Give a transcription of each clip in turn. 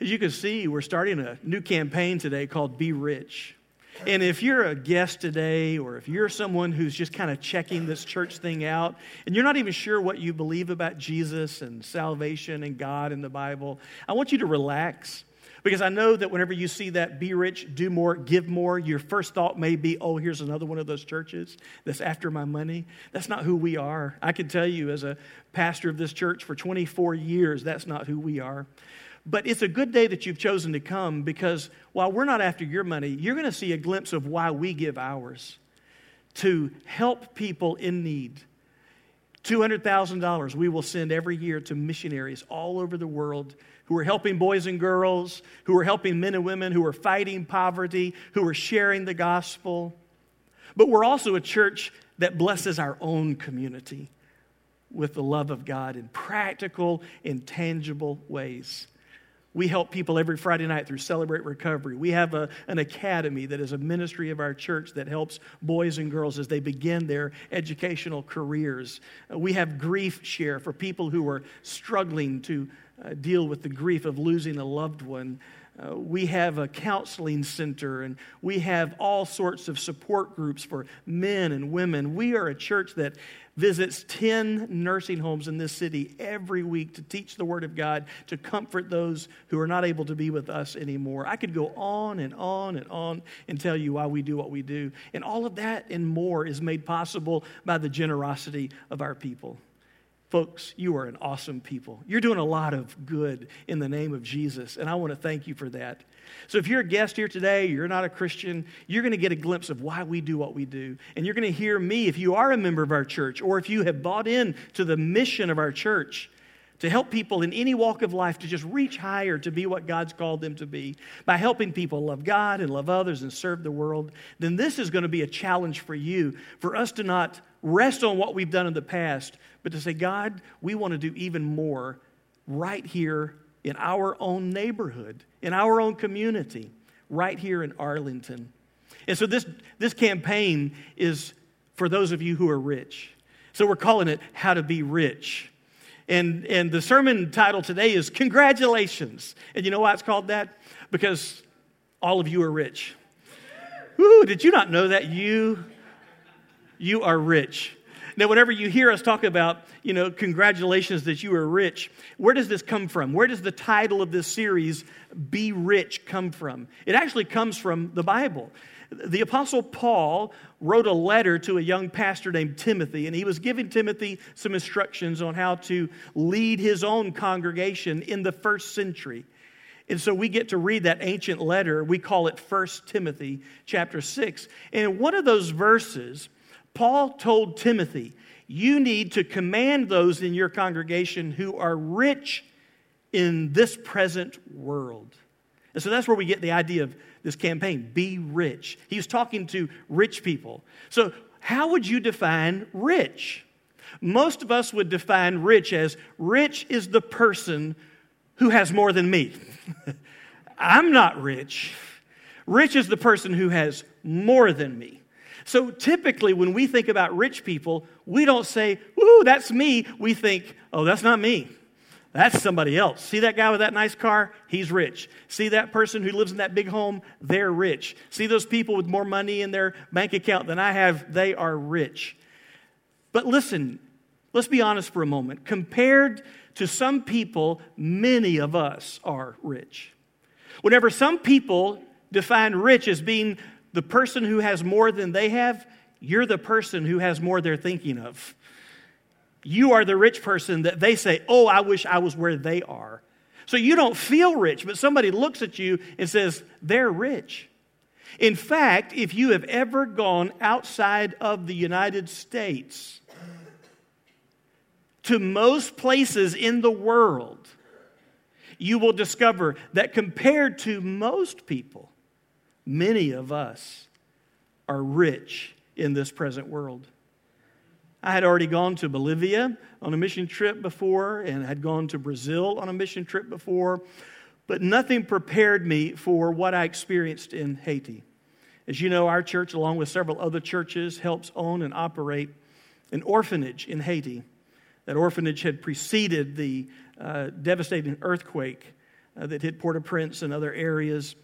As you can see, we're starting a new campaign today called Be Rich. And if you're a guest today, or if you're someone who's just kind of checking this church thing out, and you're not even sure what you believe about Jesus and salvation and God and the Bible, I want you to relax. Because I know that whenever you see that be rich, do more, give more, your first thought may be, oh, here's another one of those churches that's after my money. That's not who we are. I can tell you, as a pastor of this church for 24 years, that's not who we are. But it's a good day that you've chosen to come because while we're not after your money, you're going to see a glimpse of why we give ours to help people in need. $200,000 we will send every year to missionaries all over the world who are helping boys and girls, who are helping men and women, who are fighting poverty, who are sharing the gospel. But we're also a church that blesses our own community with the love of God in practical, intangible ways. We help people every Friday night through Celebrate Recovery. We have a, an academy that is a ministry of our church that helps boys and girls as they begin their educational careers. Uh, we have Grief Share for people who are struggling to uh, deal with the grief of losing a loved one. Uh, we have a counseling center and we have all sorts of support groups for men and women. We are a church that visits 10 nursing homes in this city every week to teach the Word of God, to comfort those who are not able to be with us anymore. I could go on and on and on and tell you why we do what we do. And all of that and more is made possible by the generosity of our people. Folks, you are an awesome people. You're doing a lot of good in the name of Jesus, and I want to thank you for that. So, if you're a guest here today, you're not a Christian, you're going to get a glimpse of why we do what we do. And you're going to hear me, if you are a member of our church, or if you have bought in to the mission of our church, to help people in any walk of life to just reach higher to be what God's called them to be by helping people love God and love others and serve the world, then this is going to be a challenge for you for us to not rest on what we've done in the past, but to say, God, we want to do even more right here in our own neighborhood, in our own community, right here in Arlington. And so this, this campaign is for those of you who are rich. So we're calling it How to Be Rich. And, and the sermon title today is Congratulations. And you know why it's called that? Because all of you are rich. Ooh, did you not know that you you are rich. Now, whenever you hear us talk about, you know, congratulations that you are rich, where does this come from? Where does the title of this series, Be Rich, come from? It actually comes from the Bible. The Apostle Paul wrote a letter to a young pastor named Timothy, and he was giving Timothy some instructions on how to lead his own congregation in the first century. And so we get to read that ancient letter. We call it First Timothy chapter 6. And one of those verses, Paul told Timothy, You need to command those in your congregation who are rich in this present world. And so that's where we get the idea of this campaign be rich. He's talking to rich people. So, how would you define rich? Most of us would define rich as rich is the person who has more than me. I'm not rich. Rich is the person who has more than me. So typically, when we think about rich people, we don't say, Woo, that's me. We think, Oh, that's not me. That's somebody else. See that guy with that nice car? He's rich. See that person who lives in that big home? They're rich. See those people with more money in their bank account than I have? They are rich. But listen, let's be honest for a moment. Compared to some people, many of us are rich. Whenever some people define rich as being the person who has more than they have, you're the person who has more they're thinking of. You are the rich person that they say, Oh, I wish I was where they are. So you don't feel rich, but somebody looks at you and says, They're rich. In fact, if you have ever gone outside of the United States to most places in the world, you will discover that compared to most people, Many of us are rich in this present world. I had already gone to Bolivia on a mission trip before and had gone to Brazil on a mission trip before, but nothing prepared me for what I experienced in Haiti. As you know, our church, along with several other churches, helps own and operate an orphanage in Haiti. That orphanage had preceded the uh, devastating earthquake uh, that hit Port au Prince and other areas.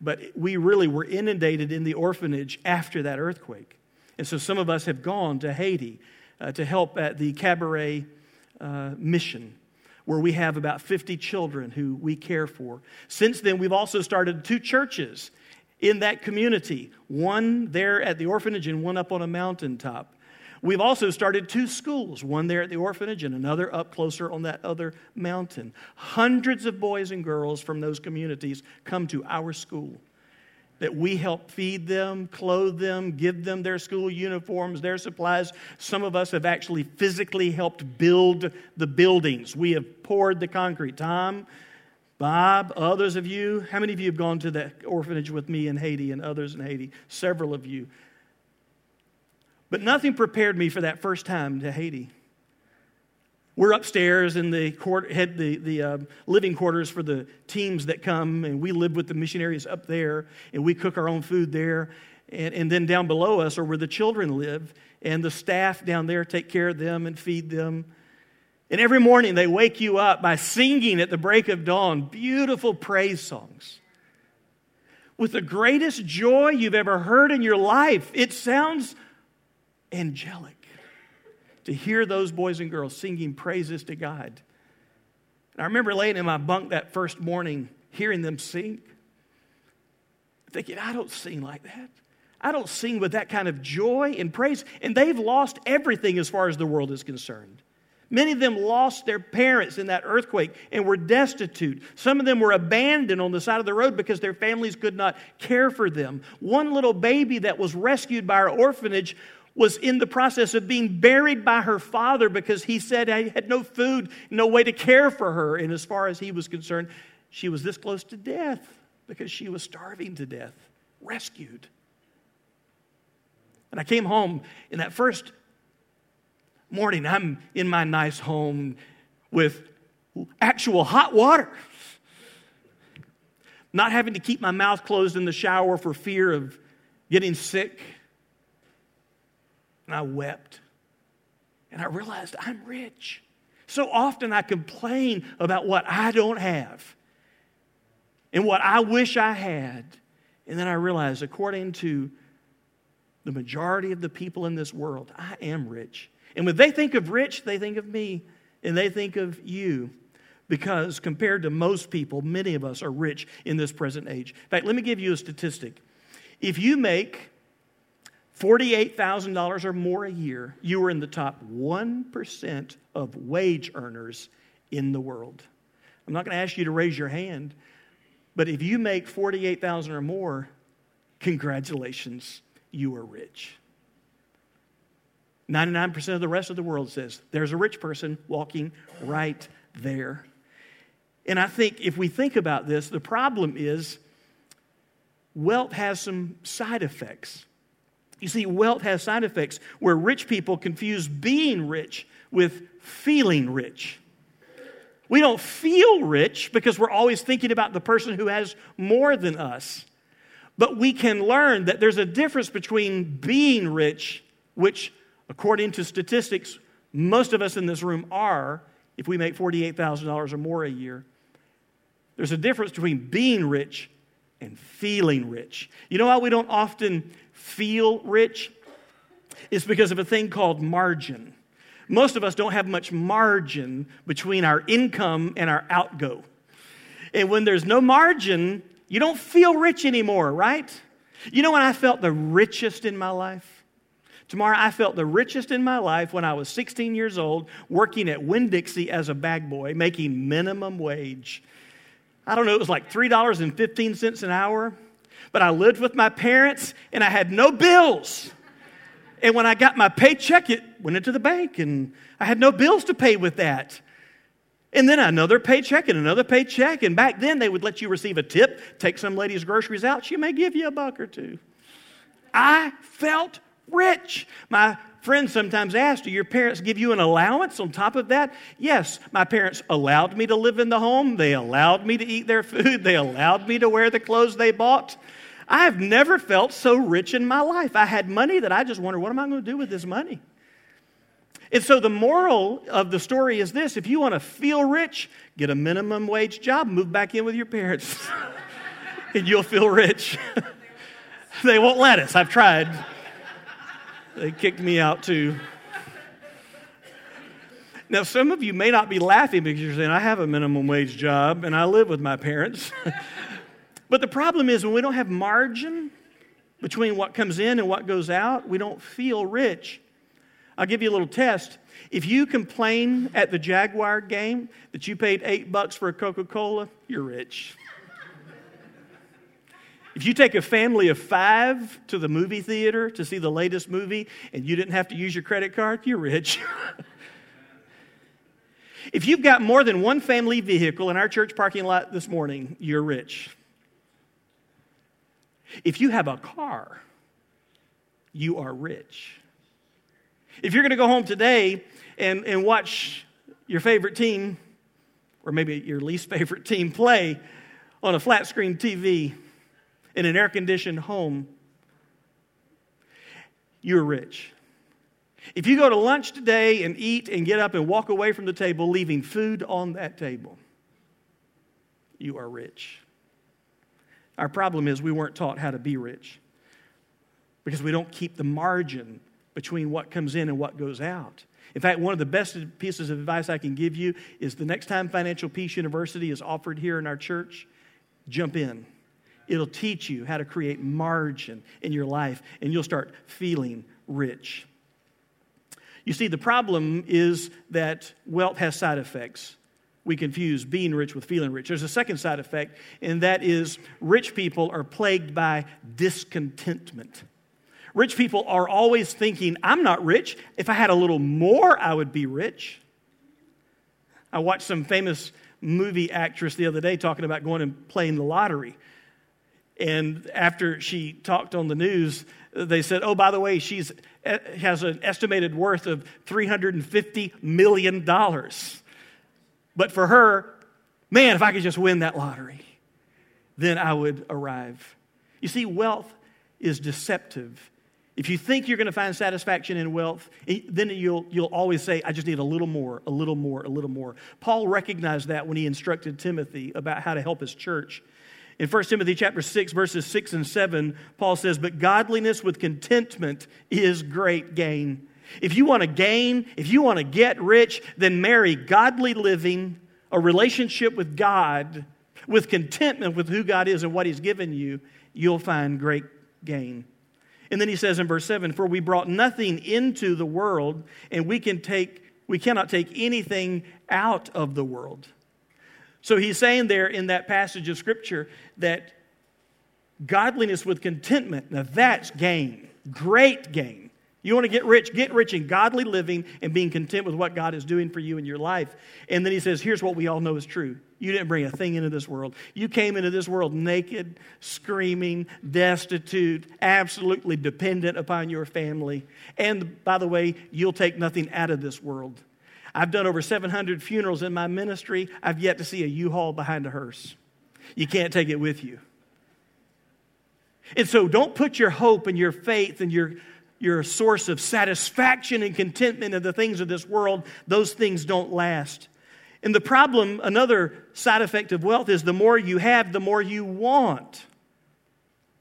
But we really were inundated in the orphanage after that earthquake. And so some of us have gone to Haiti uh, to help at the Cabaret uh, mission, where we have about 50 children who we care for. Since then, we've also started two churches in that community one there at the orphanage and one up on a mountaintop. We've also started two schools, one there at the orphanage and another up closer on that other mountain. Hundreds of boys and girls from those communities come to our school that we help feed them, clothe them, give them their school uniforms, their supplies. Some of us have actually physically helped build the buildings. We have poured the concrete. Tom, Bob, others of you, how many of you have gone to the orphanage with me in Haiti and others in Haiti? Several of you. But nothing prepared me for that first time to Haiti. We're upstairs in the, court, the, the uh, living quarters for the teams that come, and we live with the missionaries up there, and we cook our own food there. And, and then down below us are where the children live, and the staff down there take care of them and feed them. And every morning they wake you up by singing at the break of dawn beautiful praise songs with the greatest joy you've ever heard in your life. It sounds angelic to hear those boys and girls singing praises to God. And I remember laying in my bunk that first morning, hearing them sing, thinking, I don't sing like that. I don't sing with that kind of joy and praise. And they've lost everything as far as the world is concerned. Many of them lost their parents in that earthquake and were destitute. Some of them were abandoned on the side of the road because their families could not care for them. One little baby that was rescued by our orphanage was in the process of being buried by her father because he said he had no food, no way to care for her. And as far as he was concerned, she was this close to death because she was starving to death, rescued. And I came home in that first morning, I'm in my nice home with actual hot water. Not having to keep my mouth closed in the shower for fear of getting sick and I wept. And I realized I'm rich. So often I complain about what I don't have and what I wish I had. And then I realized, according to the majority of the people in this world, I am rich. And when they think of rich, they think of me and they think of you. Because compared to most people, many of us are rich in this present age. In fact, let me give you a statistic. If you make $48,000 or more a year, you are in the top 1% of wage earners in the world. I'm not going to ask you to raise your hand, but if you make 48,000 or more, congratulations, you are rich. 99% of the rest of the world says there's a rich person walking right there. And I think if we think about this, the problem is wealth has some side effects. You see, wealth has side effects where rich people confuse being rich with feeling rich. We don't feel rich because we're always thinking about the person who has more than us. But we can learn that there's a difference between being rich, which, according to statistics, most of us in this room are, if we make $48,000 or more a year. There's a difference between being rich and feeling rich. You know how we don't often feel rich? It's because of a thing called margin. Most of us don't have much margin between our income and our outgo. And when there's no margin, you don't feel rich anymore, right? You know when I felt the richest in my life? Tomorrow, I felt the richest in my life when I was 16 years old, working at Winn Dixie as a bag boy, making minimum wage. I don't know, it was like $3.15 an hour. But I lived with my parents and I had no bills. And when I got my paycheck, it went into the bank and I had no bills to pay with that. And then another paycheck and another paycheck. And back then, they would let you receive a tip, take some lady's groceries out. She may give you a buck or two. I felt rich. My friends sometimes ask, Do your parents give you an allowance on top of that? Yes, my parents allowed me to live in the home. They allowed me to eat their food. They allowed me to wear the clothes they bought. I've never felt so rich in my life. I had money that I just wondered, what am I going to do with this money? And so the moral of the story is this if you want to feel rich, get a minimum wage job, move back in with your parents, and you'll feel rich. they won't let us. I've tried. They kicked me out too. Now, some of you may not be laughing because you're saying, I have a minimum wage job and I live with my parents. but the problem is when we don't have margin between what comes in and what goes out, we don't feel rich. I'll give you a little test. If you complain at the Jaguar game that you paid eight bucks for a Coca Cola, you're rich. if you take a family of five to the movie theater to see the latest movie and you didn't have to use your credit card, you're rich. if you've got more than one family vehicle in our church parking lot this morning, you're rich. If you have a car, you are rich. If you're going to go home today and, and watch your favorite team, or maybe your least favorite team, play on a flat screen TV in an air conditioned home, you're rich. If you go to lunch today and eat and get up and walk away from the table, leaving food on that table, you are rich. Our problem is we weren't taught how to be rich because we don't keep the margin between what comes in and what goes out. In fact, one of the best pieces of advice I can give you is the next time Financial Peace University is offered here in our church, jump in. It'll teach you how to create margin in your life, and you'll start feeling rich. You see, the problem is that wealth has side effects. We confuse being rich with feeling rich. There's a second side effect, and that is rich people are plagued by discontentment. Rich people are always thinking, I'm not rich. If I had a little more, I would be rich. I watched some famous movie actress the other day talking about going and playing the lottery. And after she talked on the news, they said, oh, by the way, she eh, has an estimated worth of $350 million. But for her, man, if I could just win that lottery, then I would arrive. You see, wealth is deceptive if you think you're going to find satisfaction in wealth, eh, then you'll, you'll always say, I just need a little more, a little more, a little more. Paul recognized that when he instructed Timothy about how to help his church. In 1 Timothy chapter 6, verses 6 and 7, Paul says, But godliness with contentment is great gain. If you want to gain, if you want to get rich, then marry godly living, a relationship with God, with contentment with who God is and what He's given you, you'll find great gain. And then he says in verse 7 For we brought nothing into the world, and we, can take, we cannot take anything out of the world. So he's saying there in that passage of Scripture that godliness with contentment, now that's gain, great gain. You want to get rich? Get rich in godly living and being content with what God is doing for you in your life. And then he says, Here's what we all know is true. You didn't bring a thing into this world. You came into this world naked, screaming, destitute, absolutely dependent upon your family. And by the way, you'll take nothing out of this world. I've done over 700 funerals in my ministry. I've yet to see a U Haul behind a hearse. You can't take it with you. And so don't put your hope and your faith and your your source of satisfaction and contentment in the things of this world, those things don't last. And the problem, another side effect of wealth is the more you have, the more you want.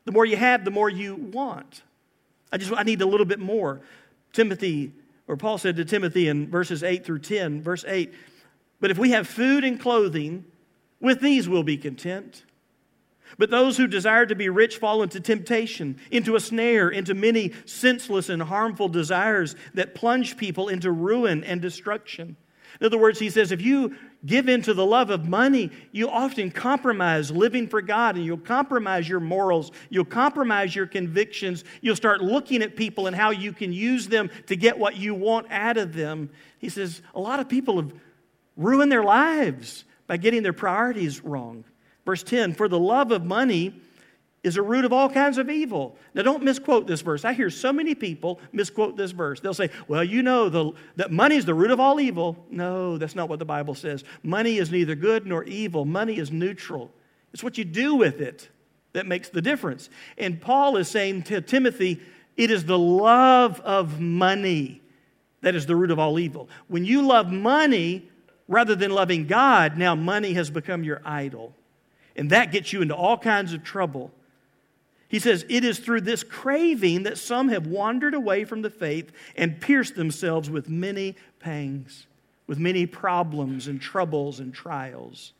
The more you have, the more you want. I just I need a little bit more. Timothy, or Paul said to Timothy in verses 8 through 10, verse 8, but if we have food and clothing, with these we'll be content. But those who desire to be rich fall into temptation, into a snare, into many senseless and harmful desires that plunge people into ruin and destruction. In other words, he says, if you give in to the love of money, you often compromise living for God and you'll compromise your morals. You'll compromise your convictions. You'll start looking at people and how you can use them to get what you want out of them. He says, a lot of people have ruined their lives by getting their priorities wrong. Verse 10 For the love of money is a root of all kinds of evil. Now, don't misquote this verse. I hear so many people misquote this verse. They'll say, well, you know the, that money is the root of all evil. No, that's not what the Bible says. Money is neither good nor evil, money is neutral. It's what you do with it that makes the difference. And Paul is saying to Timothy, it is the love of money That is the root of all evil. When you love money rather than loving God, now money has become your idol. And that gets you into all kinds of trouble. He says, It is through this craving that some have wandered away from the faith and pierced themselves with many pangs, with many problems and troubles and trials.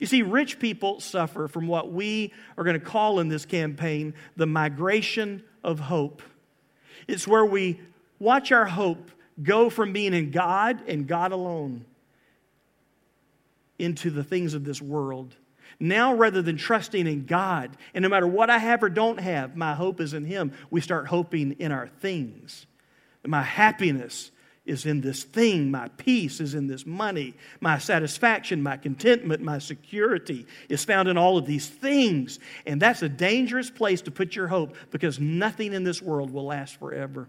You see, rich people suffer from what we are going to call in this campaign the migration of hope. It's where we watch our hope go from being in God and God alone into the things of this world. Now, rather than trusting in God, and no matter what I have or don't have, my hope is in Him, we start hoping in our things. My happiness is in this thing. My peace is in this money. My satisfaction, my contentment, my security is found in all of these things. And that's a dangerous place to put your hope because nothing in this world will last forever.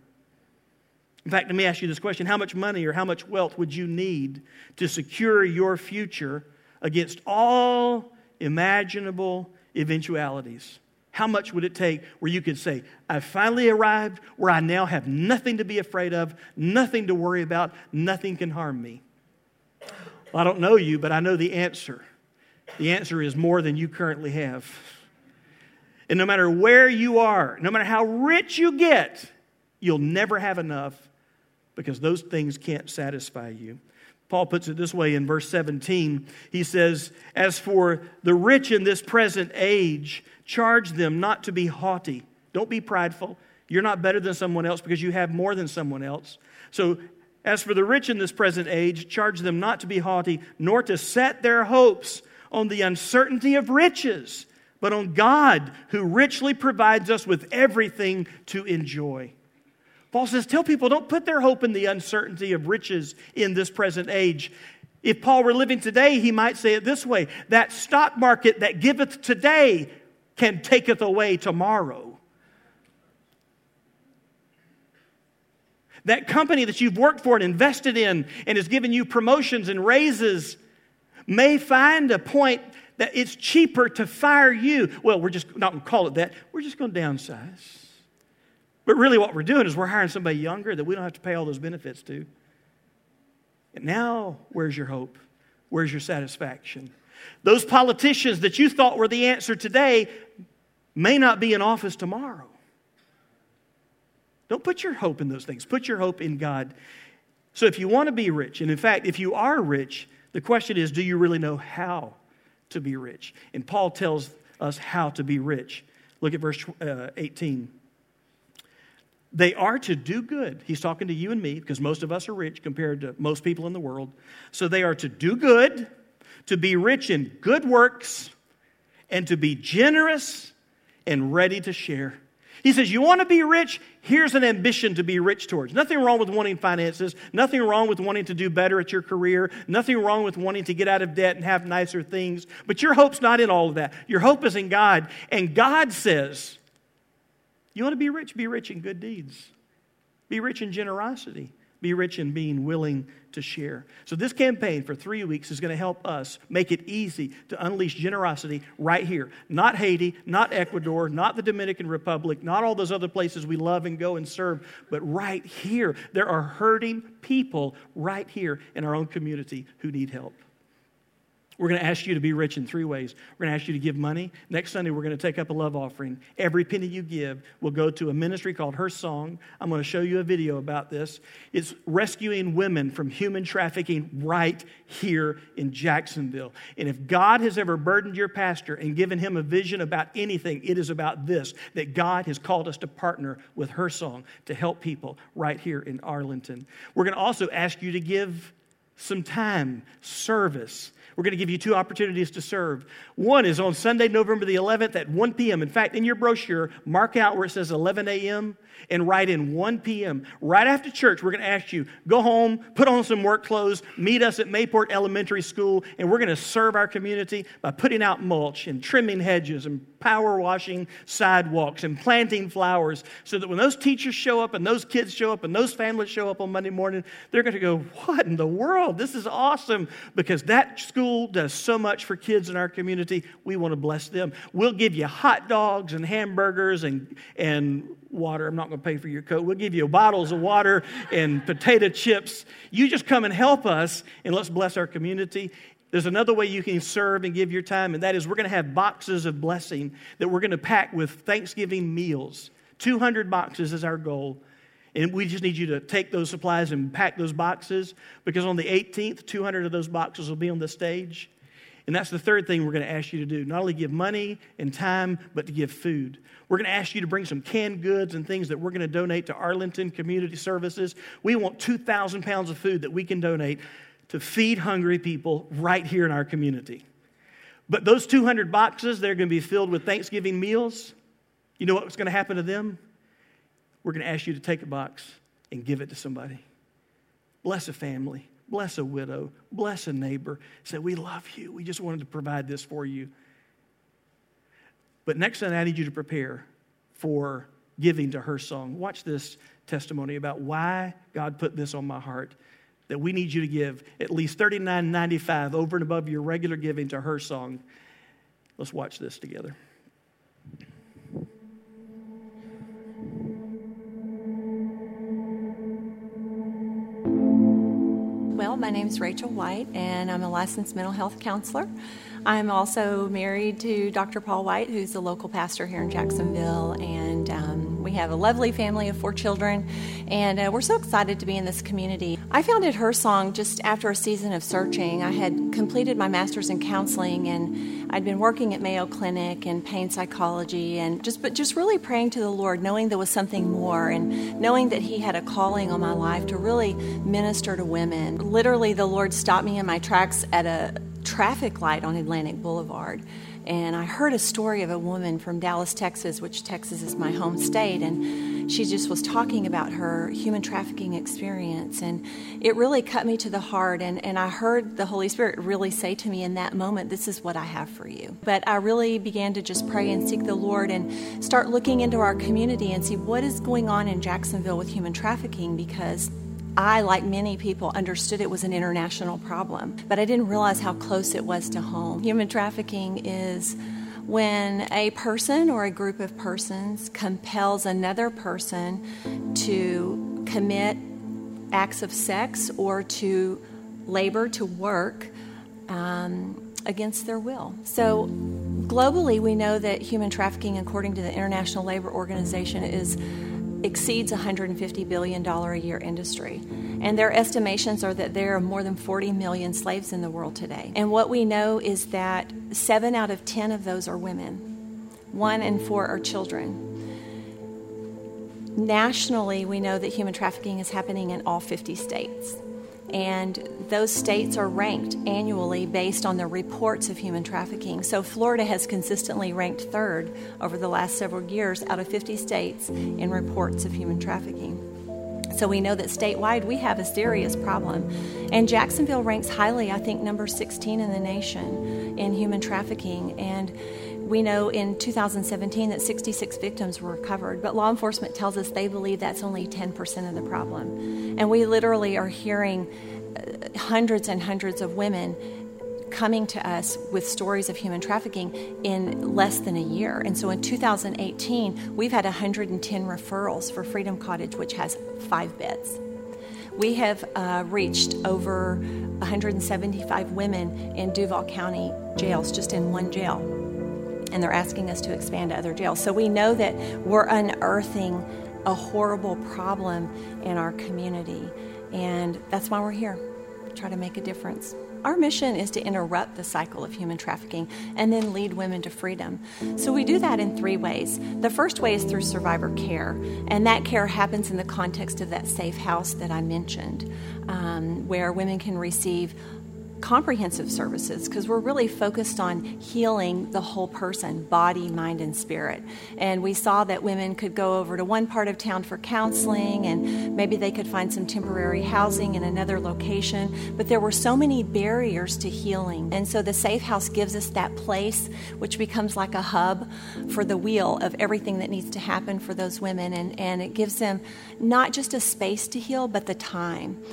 In fact, let me ask you this question How much money or how much wealth would you need to secure your future against all imaginable eventualities? How much would it take where you could say, I finally arrived where I now have nothing to be afraid of, nothing to worry about, nothing can harm me? Well, I don't know you, but I know the answer. The answer is more than you currently have. And no matter where you are, no matter how rich you get, you'll never have enough because those things can't satisfy you. Paul puts it this way in verse 17. He says, As for the rich in this present age, charge them not to be haughty. Don't be prideful. You're not better than someone else because you have more than someone else. So, as for the rich in this present age, charge them not to be haughty, nor to set their hopes on the uncertainty of riches, but on God, who richly provides us with everything to enjoy. Paul says, Tell people don't put their hope in the uncertainty of riches in this present age. If Paul were living today, he might say it this way that stock market that giveth today can taketh away tomorrow. That company that you've worked for and invested in and has given you promotions and raises may find a point that it's cheaper to fire you. Well, we're just not going to call it that. We're just going to downsize. But really, what we're doing is we're hiring somebody younger that we don't have to pay all those benefits to. And now, where's your hope? Where's your satisfaction? Those politicians that you thought were the answer today may not be in office tomorrow. Don't put your hope in those things. Put your hope in God. So, if you want to be rich, and in fact, if you are rich, the question is do you really know how to be rich? And Paul tells us how to be rich. Look at verse uh, 18. They are to do good. He's talking to you and me because most of us are rich compared to most people in the world. So they are to do good, to be rich in good works, and to be generous and ready to share. He says, You want to be rich? Here's an ambition to be rich towards. Nothing wrong with wanting finances. Nothing wrong with wanting to do better at your career. Nothing wrong with wanting to get out of debt and have nicer things. But your hope's not in all of that. Your hope is in God. And God says, you want to be rich? Be rich in good deeds. Be rich in generosity. Be rich in being willing to share. So, this campaign for three weeks is going to help us make it easy to unleash generosity right here. Not Haiti, not Ecuador, not the Dominican Republic, not all those other places we love and go and serve, but right here. There are hurting people right here in our own community who need help. We're going to ask you to be rich in three ways. We're going to ask you to give money. Next Sunday, we're going to take up a love offering. Every penny you give will go to a ministry called Her Song. I'm going to show you a video about this. It's rescuing women from human trafficking right here in Jacksonville. And if God has ever burdened your pastor and given him a vision about anything, it is about this that God has called us to partner with Her Song to help people right here in Arlington. We're going to also ask you to give some time, service. We're going to give you two opportunities to serve. One is on Sunday, November the 11th at 1 p.m. In fact, in your brochure, mark out where it says 11 a.m. and write in 1 p.m. Right after church, we're going to ask you, go home, put on some work clothes, meet us at Mayport Elementary School, and we're going to serve our community by putting out mulch and trimming hedges and power washing sidewalks and planting flowers so that when those teachers show up and those kids show up and those families show up on Monday morning, they're going to go, What in the world? This is awesome because that school does so much for kids in our community. We want to bless them. We'll give you hot dogs and hamburgers and, and water. I'm not going to pay for your coat. We'll give you bottles of water and potato chips. You just come and help us and let's bless our community. There's another way you can serve and give your time, and that is we're going to have boxes of blessing that we're going to pack with Thanksgiving meals. 200 boxes is our goal. And we just need you to take those supplies and pack those boxes because on the 18th, 200 of those boxes will be on the stage. And that's the third thing we're going to ask you to do not only give money and time, but to give food. We're going to ask you to bring some canned goods and things that we're going to donate to Arlington Community Services. We want 2,000 pounds of food that we can donate to feed hungry people right here in our community. But those 200 boxes, they're going to be filled with Thanksgiving meals. You know what's going to happen to them? We're going to ask you to take a box and give it to somebody. Bless a family, bless a widow, bless a neighbor. Say, We love you. We just wanted to provide this for you. But next Sunday, I need you to prepare for giving to her song. Watch this testimony about why God put this on my heart that we need you to give at least $39.95 over and above your regular giving to her song. Let's watch this together. Well, my name is Rachel White, and I'm a licensed mental health counselor. I'm also married to Dr. Paul White, who's the local pastor here in Jacksonville, and we have a lovely family of four children, and uh, we're so excited to be in this community. I founded Her Song just after a season of searching. I had completed my master's in counseling, and I'd been working at Mayo Clinic and pain psychology, and just but just really praying to the Lord, knowing there was something more, and knowing that He had a calling on my life to really minister to women. Literally, the Lord stopped me in my tracks at a traffic light on Atlantic Boulevard. And I heard a story of a woman from Dallas, Texas, which Texas is my home state. And she just was talking about her human trafficking experience. And it really cut me to the heart. And, and I heard the Holy Spirit really say to me in that moment, This is what I have for you. But I really began to just pray and seek the Lord and start looking into our community and see what is going on in Jacksonville with human trafficking because I, like many people, understood it was an international problem, but I didn't realize how close it was to home. Human trafficking is when a person or a group of persons compels another person to commit acts of sex or to labor, to work um, against their will. So, globally, we know that human trafficking, according to the International Labor Organization, is exceeds $150 billion a year industry. And their estimations are that there are more than 40 million slaves in the world today. And what we know is that seven out of 10 of those are women, one in four are children. Nationally, we know that human trafficking is happening in all 50 states and those states are ranked annually based on the reports of human trafficking. So Florida has consistently ranked third over the last several years out of 50 states in reports of human trafficking. So we know that statewide we have a serious problem. And Jacksonville ranks highly, I think, number 16 in the nation in human trafficking. And we know in 2017 that 66 victims were recovered, but law enforcement tells us they believe that's only 10% of the problem. And we literally are hearing uh, hundreds and hundreds of women coming to us with stories of human trafficking in less than a year. And so in 2018, we've had 110 referrals for Freedom Cottage, which has five beds. We have uh, reached over 175 women in Duval County jails, just in one jail and they're asking us to expand to other jails. So we know that we're unearthing a horrible problem in our community, and that's why we're here, try to make a difference. Our mission is to interrupt the cycle of human trafficking and then lead women to freedom. So we do that in three ways. The first way is through survivor care, and that care happens in the context of that safe house that I mentioned, um, where women can receive comprehensive services because we're really focused on healing the whole person body, mind, and spirit. And we saw that women could go over to one part of town for counseling and maybe they could find some temporary housing in another location. But there were so many barriers to healing. And so the Safe House gives us that place, which becomes like a hub for the wheel of everything that needs to happen for those women. And, and it gives them not just a space to heal, but the time.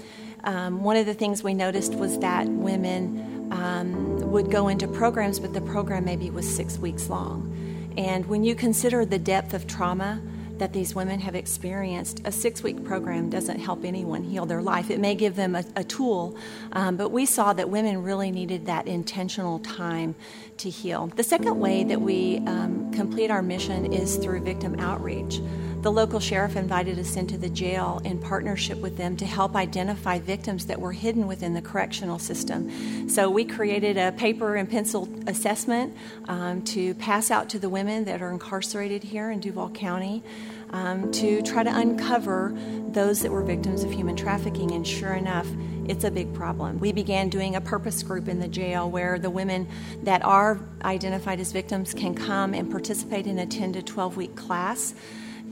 Um, one of the things we noticed was that women um, would go into programs, but the program maybe was six weeks long. And when you consider the depth of trauma that these women have experienced, a six week program doesn't help anyone heal their life. It may give them a, a tool, um, but we saw that women really needed that intentional time to heal. The second way that we um, complete our mission is through victim outreach. The local sheriff invited us into the jail in partnership with them to help identify victims that were hidden within the correctional system. So we created a paper and pencil assessment um, to pass out to the women that are incarcerated here in Duval County. Um, to try to uncover those that were victims of human trafficking. And sure enough, it's a big problem. We began doing a purpose group in the jail where the women that are identified as victims can come and participate in a 10 to 12 week class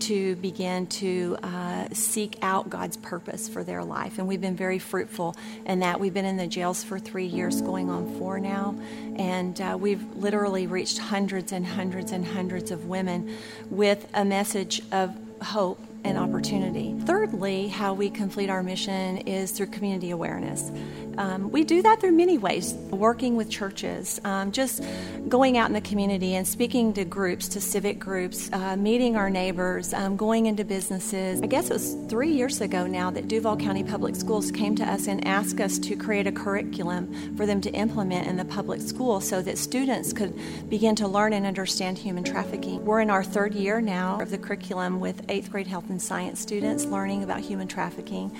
to begin to uh, seek out God's purpose for their life. And we've been very fruitful in that. We've been in the jails for three years, going on four now. And uh, we've literally reached hundreds and hundreds and hundreds of women with a message of hope and opportunity. Thirdly, how we complete our mission is through community awareness. Um, we do that through many ways working with churches, um, just going out in the community and speaking to groups, to civic groups, uh, meeting our neighbors, um, going into businesses. I guess it was three years ago now that Duval County Public Schools came to us and asked us to create a curriculum for them to implement in the public school so that students could begin to learn and understand human trafficking. We're in our third year now of the curriculum with eighth grade health and science students learning about human trafficking.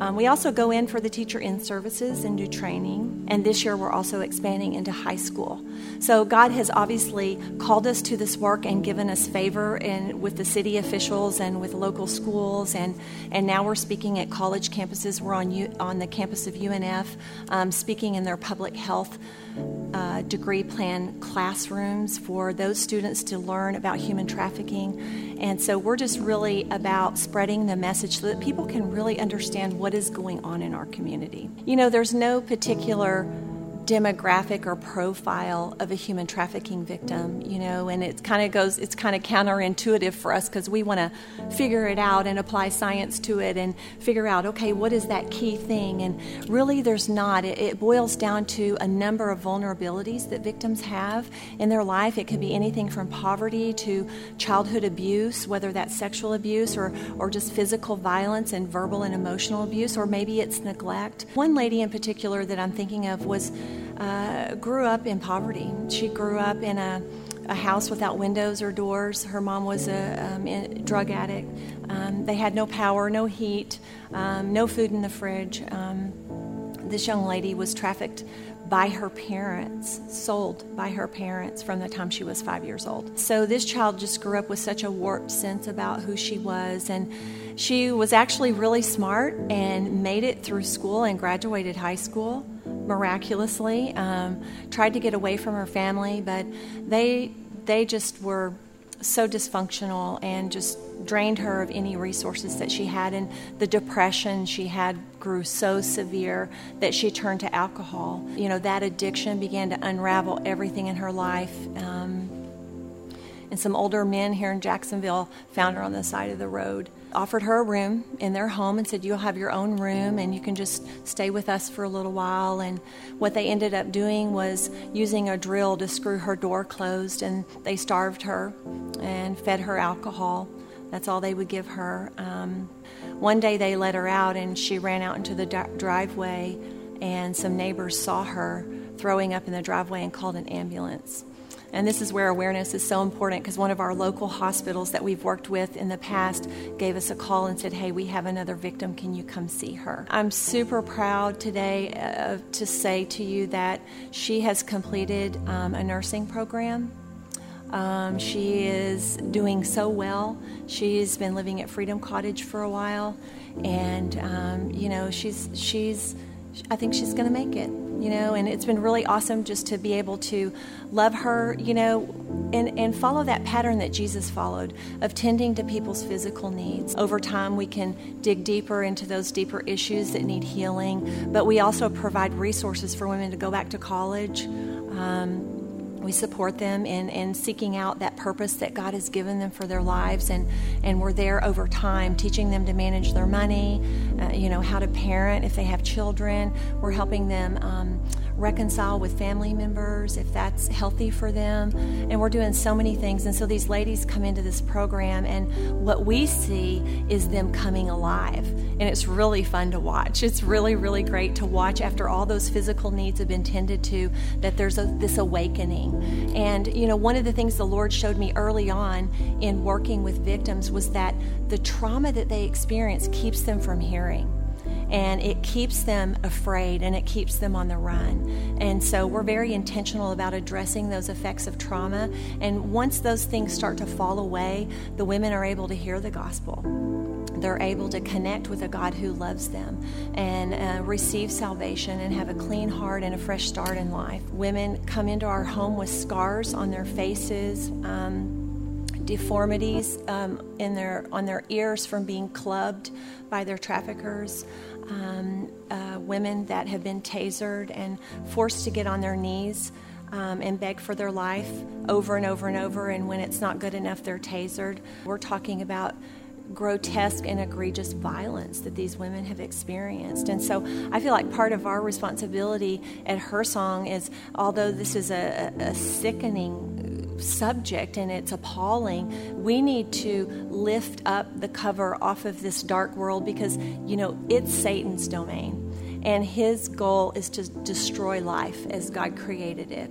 Um, we also go in for the teacher in services and do training. And this year we're also expanding into high school. So God has obviously called us to this work and given us favor in, with the city officials and with local schools. And, and now we're speaking at college campuses. We're on, U, on the campus of UNF, um, speaking in their public health uh, degree plan classrooms for those students to learn about human trafficking. And so we're just really about spreading the message so that people can really understand what is going on in our community. You know, there's no particular demographic or profile of a human trafficking victim, you know, and it kind of goes, it's kind of counterintuitive for us because we want to figure it out and apply science to it and figure out, okay, what is that key thing? And really, there's not. It, it boils down to a number of vulnerabilities that victims have in their life. It could be anything from poverty to childhood abuse, whether that's sexual abuse or, or just physical violence and verbal and emotional abuse, or maybe it's neglect. One lady in particular that I'm thinking of was uh, grew up in poverty. She grew up in a, a house without windows or doors. Her mom was a um, drug addict. Um, they had no power, no heat, um, no food in the fridge. Um, this young lady was trafficked by her parents, sold by her parents from the time she was five years old. So this child just grew up with such a warped sense about who she was. And she was actually really smart and made it through school and graduated high school miraculously. Um, tried to get away from her family, but they they just were so dysfunctional and just drained her of any resources that she had. And the depression she had grew so severe that she turned to alcohol. You know, that addiction began to unravel everything in her life. Um, and some older men here in Jacksonville found her on the side of the road offered her a room in their home and said, You'll have your own room and you can just stay with us for a little while. And what they ended up doing was using a drill to screw her door closed, and they starved her and fed her alcohol. That's all they would give her. Um, one day they let her out, and she ran out into the driveway, and some neighbors saw her throwing up in the driveway and called an ambulance. And this is where awareness is so important because one of our local hospitals that we've worked with in the past gave us a call and said, Hey, we have another victim. Can you come see her? I'm super proud today uh, to say to you that she has completed um, a nursing program. Um, she is doing so well. She's been living at Freedom Cottage for a while, and um, you know she's she's I think she's going to make it you know, and it's been really awesome just to be able to love her, you know, and, and follow that pattern that Jesus followed of tending to people's physical needs. Over time, we can dig deeper into those deeper issues that need healing, but we also provide resources for women to go back to college. Um, we support them in, in seeking out that purpose that God has given them for their lives, and, and we're there over time, teaching them to manage their money, uh, you know, how to parent if they have children. We're helping them um, reconcile with family members if that's healthy for them. And we're doing so many things. And so these ladies come into this program, and what we see is them coming alive. And it's really fun to watch. It's really, really great to watch after all those physical needs have been tended to, that there's a, this awakening. And, you know, one of the things the Lord showed me early on in working with victims was that the trauma that they experience keeps them from hearing and it keeps them afraid and it keeps them on the run. And so we're very intentional about addressing those effects of trauma. And once those things start to fall away, the women are able to hear the gospel. They're able to connect with a God who loves them and uh, receive salvation and have a clean heart and a fresh start in life. Women come into our home with scars on their faces. Um, deformities um, in their on their ears from being clubbed by their traffickers um, uh, women that have been tasered and forced to get on their knees um, and beg for their life over and over and over. And when it's not good enough, they're tasered. We're talking about grotesque and egregious violence that these women have experienced. And so I feel like part of our responsibility at Her Song is, although this is a, a sickening subject and it's appalling, we need to lift up the cover off of this dark world because, you know, it's Satan's domain. And his goal is to destroy life as God created it.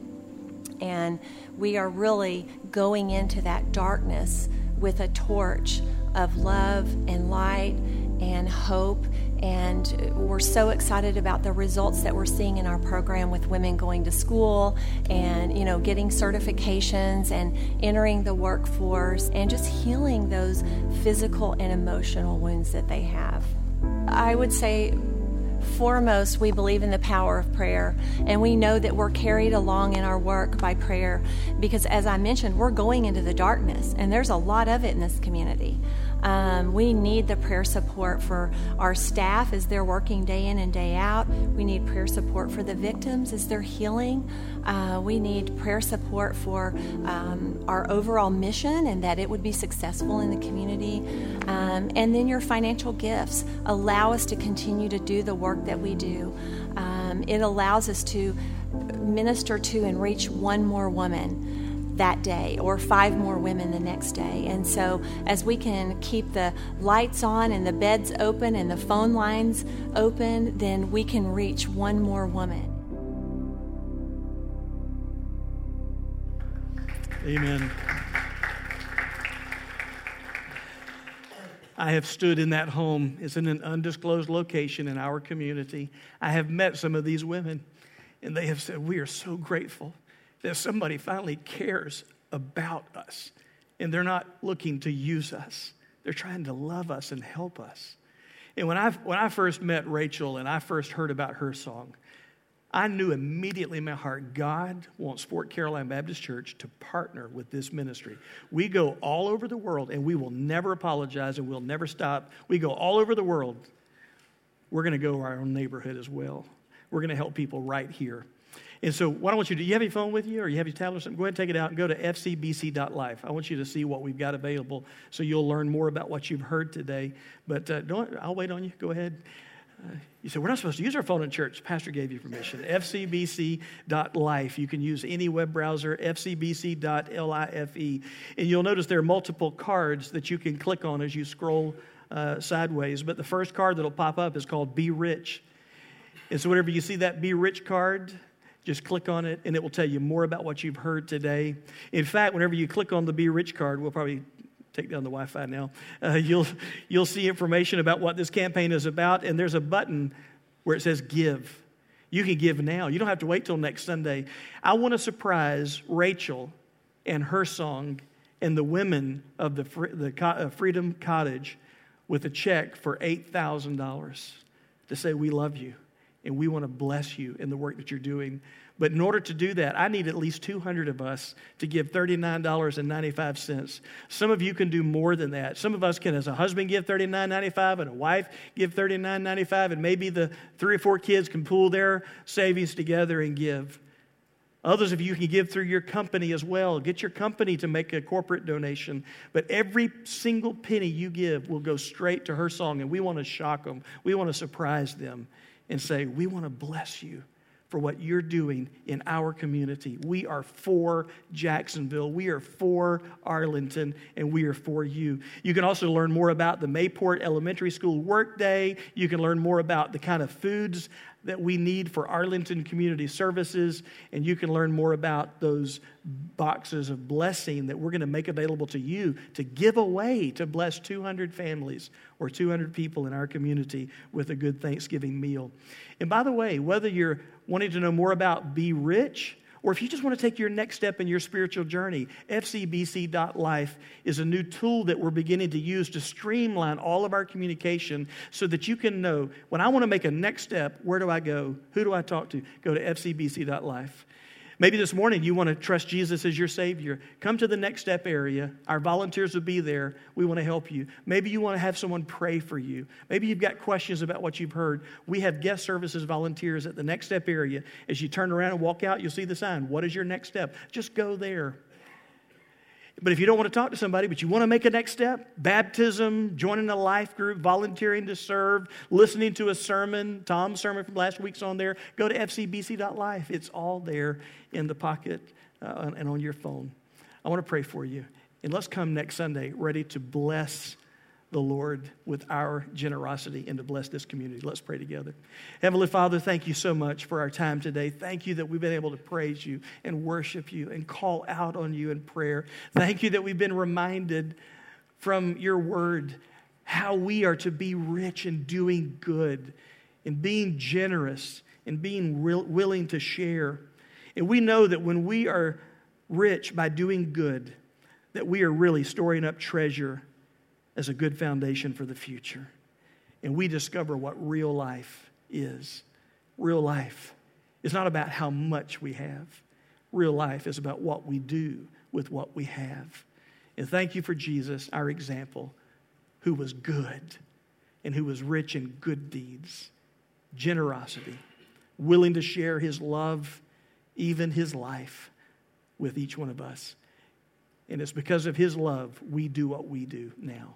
And we are really going into that darkness with a torch of love and light and hope and we're so excited about the results that we're seeing in our program with women going to school and you know getting certifications and entering the workforce and just healing those physical and emotional wounds that they have i would say foremost, we believe in the power of prayer, and we know that we're carried along in our work by prayer because, as I mentioned, we're going into the darkness, and there's a lot of it in this community. Um, we need the prayer support for our staff as they're working day in and day out. We need prayer support for the victims as they're healing. Uh, we need prayer support for um, our overall mission and that it would be successful in the community. Um, and then your financial gifts allow us to continue to do the work that we do. Um, it allows us to minister to and reach one more woman that day or five more women the next day. And so, as we can keep the lights on and the beds open and the phone lines open, then we can reach one more woman. Amen. I have stood in that home. It's in an undisclosed location in our community. I have met some of these women, and they have said, We are so grateful that somebody finally cares about us and they're not looking to use us. They're trying to love us and help us. And when I, when I first met Rachel and I first heard about Her Song, I knew immediately in my heart God wants Fort Caroline Baptist Church to partner with this ministry. We go all over the world and we will never apologize and we'll never stop. We go all over the world. We're going to go our own neighborhood as well. We're going to help people right here. And so, what I want you to do, you have your phone with you or you have your tablet or something? Go ahead and take it out and go to fcbc.life. I want you to see what we've got available so you'll learn more about what you've heard today. But uh, don't, I'll wait on you. Go ahead. Uh, you said, We're not supposed to use our phone in church. Pastor gave you permission. fcbc.life. You can use any web browser, fcbc.life. And you'll notice there are multiple cards that you can click on as you scroll uh, sideways. But the first card that'll pop up is called Be Rich. And so, whenever you see that Be Rich card, just click on it and it will tell you more about what you've heard today. In fact, whenever you click on the Be Rich card, we'll probably take down the Wi Fi now, uh, you'll, you'll see information about what this campaign is about. And there's a button where it says Give. You can give now. You don't have to wait till next Sunday. I want to surprise Rachel and Her Song and the women of the, the uh, Freedom Cottage with a check for $8,000 to say, We love you and we want to bless you in the work that you're doing. But in order to do that, I need at least 200 of us to give $39.95. Some of you can do more than that. Some of us can, as a husband, give $39.95 and a wife give $39.95, and maybe the three or four kids can pool their savings together and give. Others of you can give through your company as well. Get your company to make a corporate donation. But every single penny you give will go straight to Her Song, and we want to shock them. We want to surprise them and say, We want to bless you for what you're doing in our community. We are for Jacksonville. We are for Arlington, and we are for you. You can also learn more about the Mayport Elementary School Workday. You can learn more about the kind of foods that we need for Arlington Community Services, and you can learn more about those boxes of blessing that we're going to make available to you to give away to bless 200 families or 200 people in our community with a good Thanksgiving meal. And by the way, whether you're wanting to know more about Be Rich, or if you just want to take your next step in your spiritual journey, fcbc.life is a new tool that we're beginning to use to streamline all of our communication so that you can know when I want to make a next step, where do I go? Who do I talk to? Go to fcbc.life. Maybe this morning you want to trust Jesus as your Savior. Come to the next step area. Our volunteers will be there. We want to help you. Maybe you want to have someone pray for you. Maybe you've got questions about what you've heard. We have guest services volunteers at the next step area. As you turn around and walk out, you'll see the sign. What is your next step? Just go there. But if you don't want to talk to somebody, but you want to make a next step, baptism, joining a life group, volunteering to serve, listening to a sermon, Tom's sermon from last week's on there, go to fcbc.life. It's all there in the pocket uh, and on your phone. I want to pray for you. And let's come next Sunday ready to bless the Lord with our generosity and to bless this community. Let's pray together. Heavenly Father, thank you so much for our time today. Thank you that we've been able to praise you and worship you and call out on you in prayer. Thank you that we've been reminded from your word how we are to be rich in doing good, in being generous, in being real, willing to share. And we know that when we are rich by doing good, that we are really storing up treasure as a good foundation for the future. And we discover what real life is. Real life is not about how much we have, real life is about what we do with what we have. And thank you for Jesus, our example, who was good and who was rich in good deeds, generosity, willing to share his love, even his life, with each one of us. And it's because of his love we do what we do now.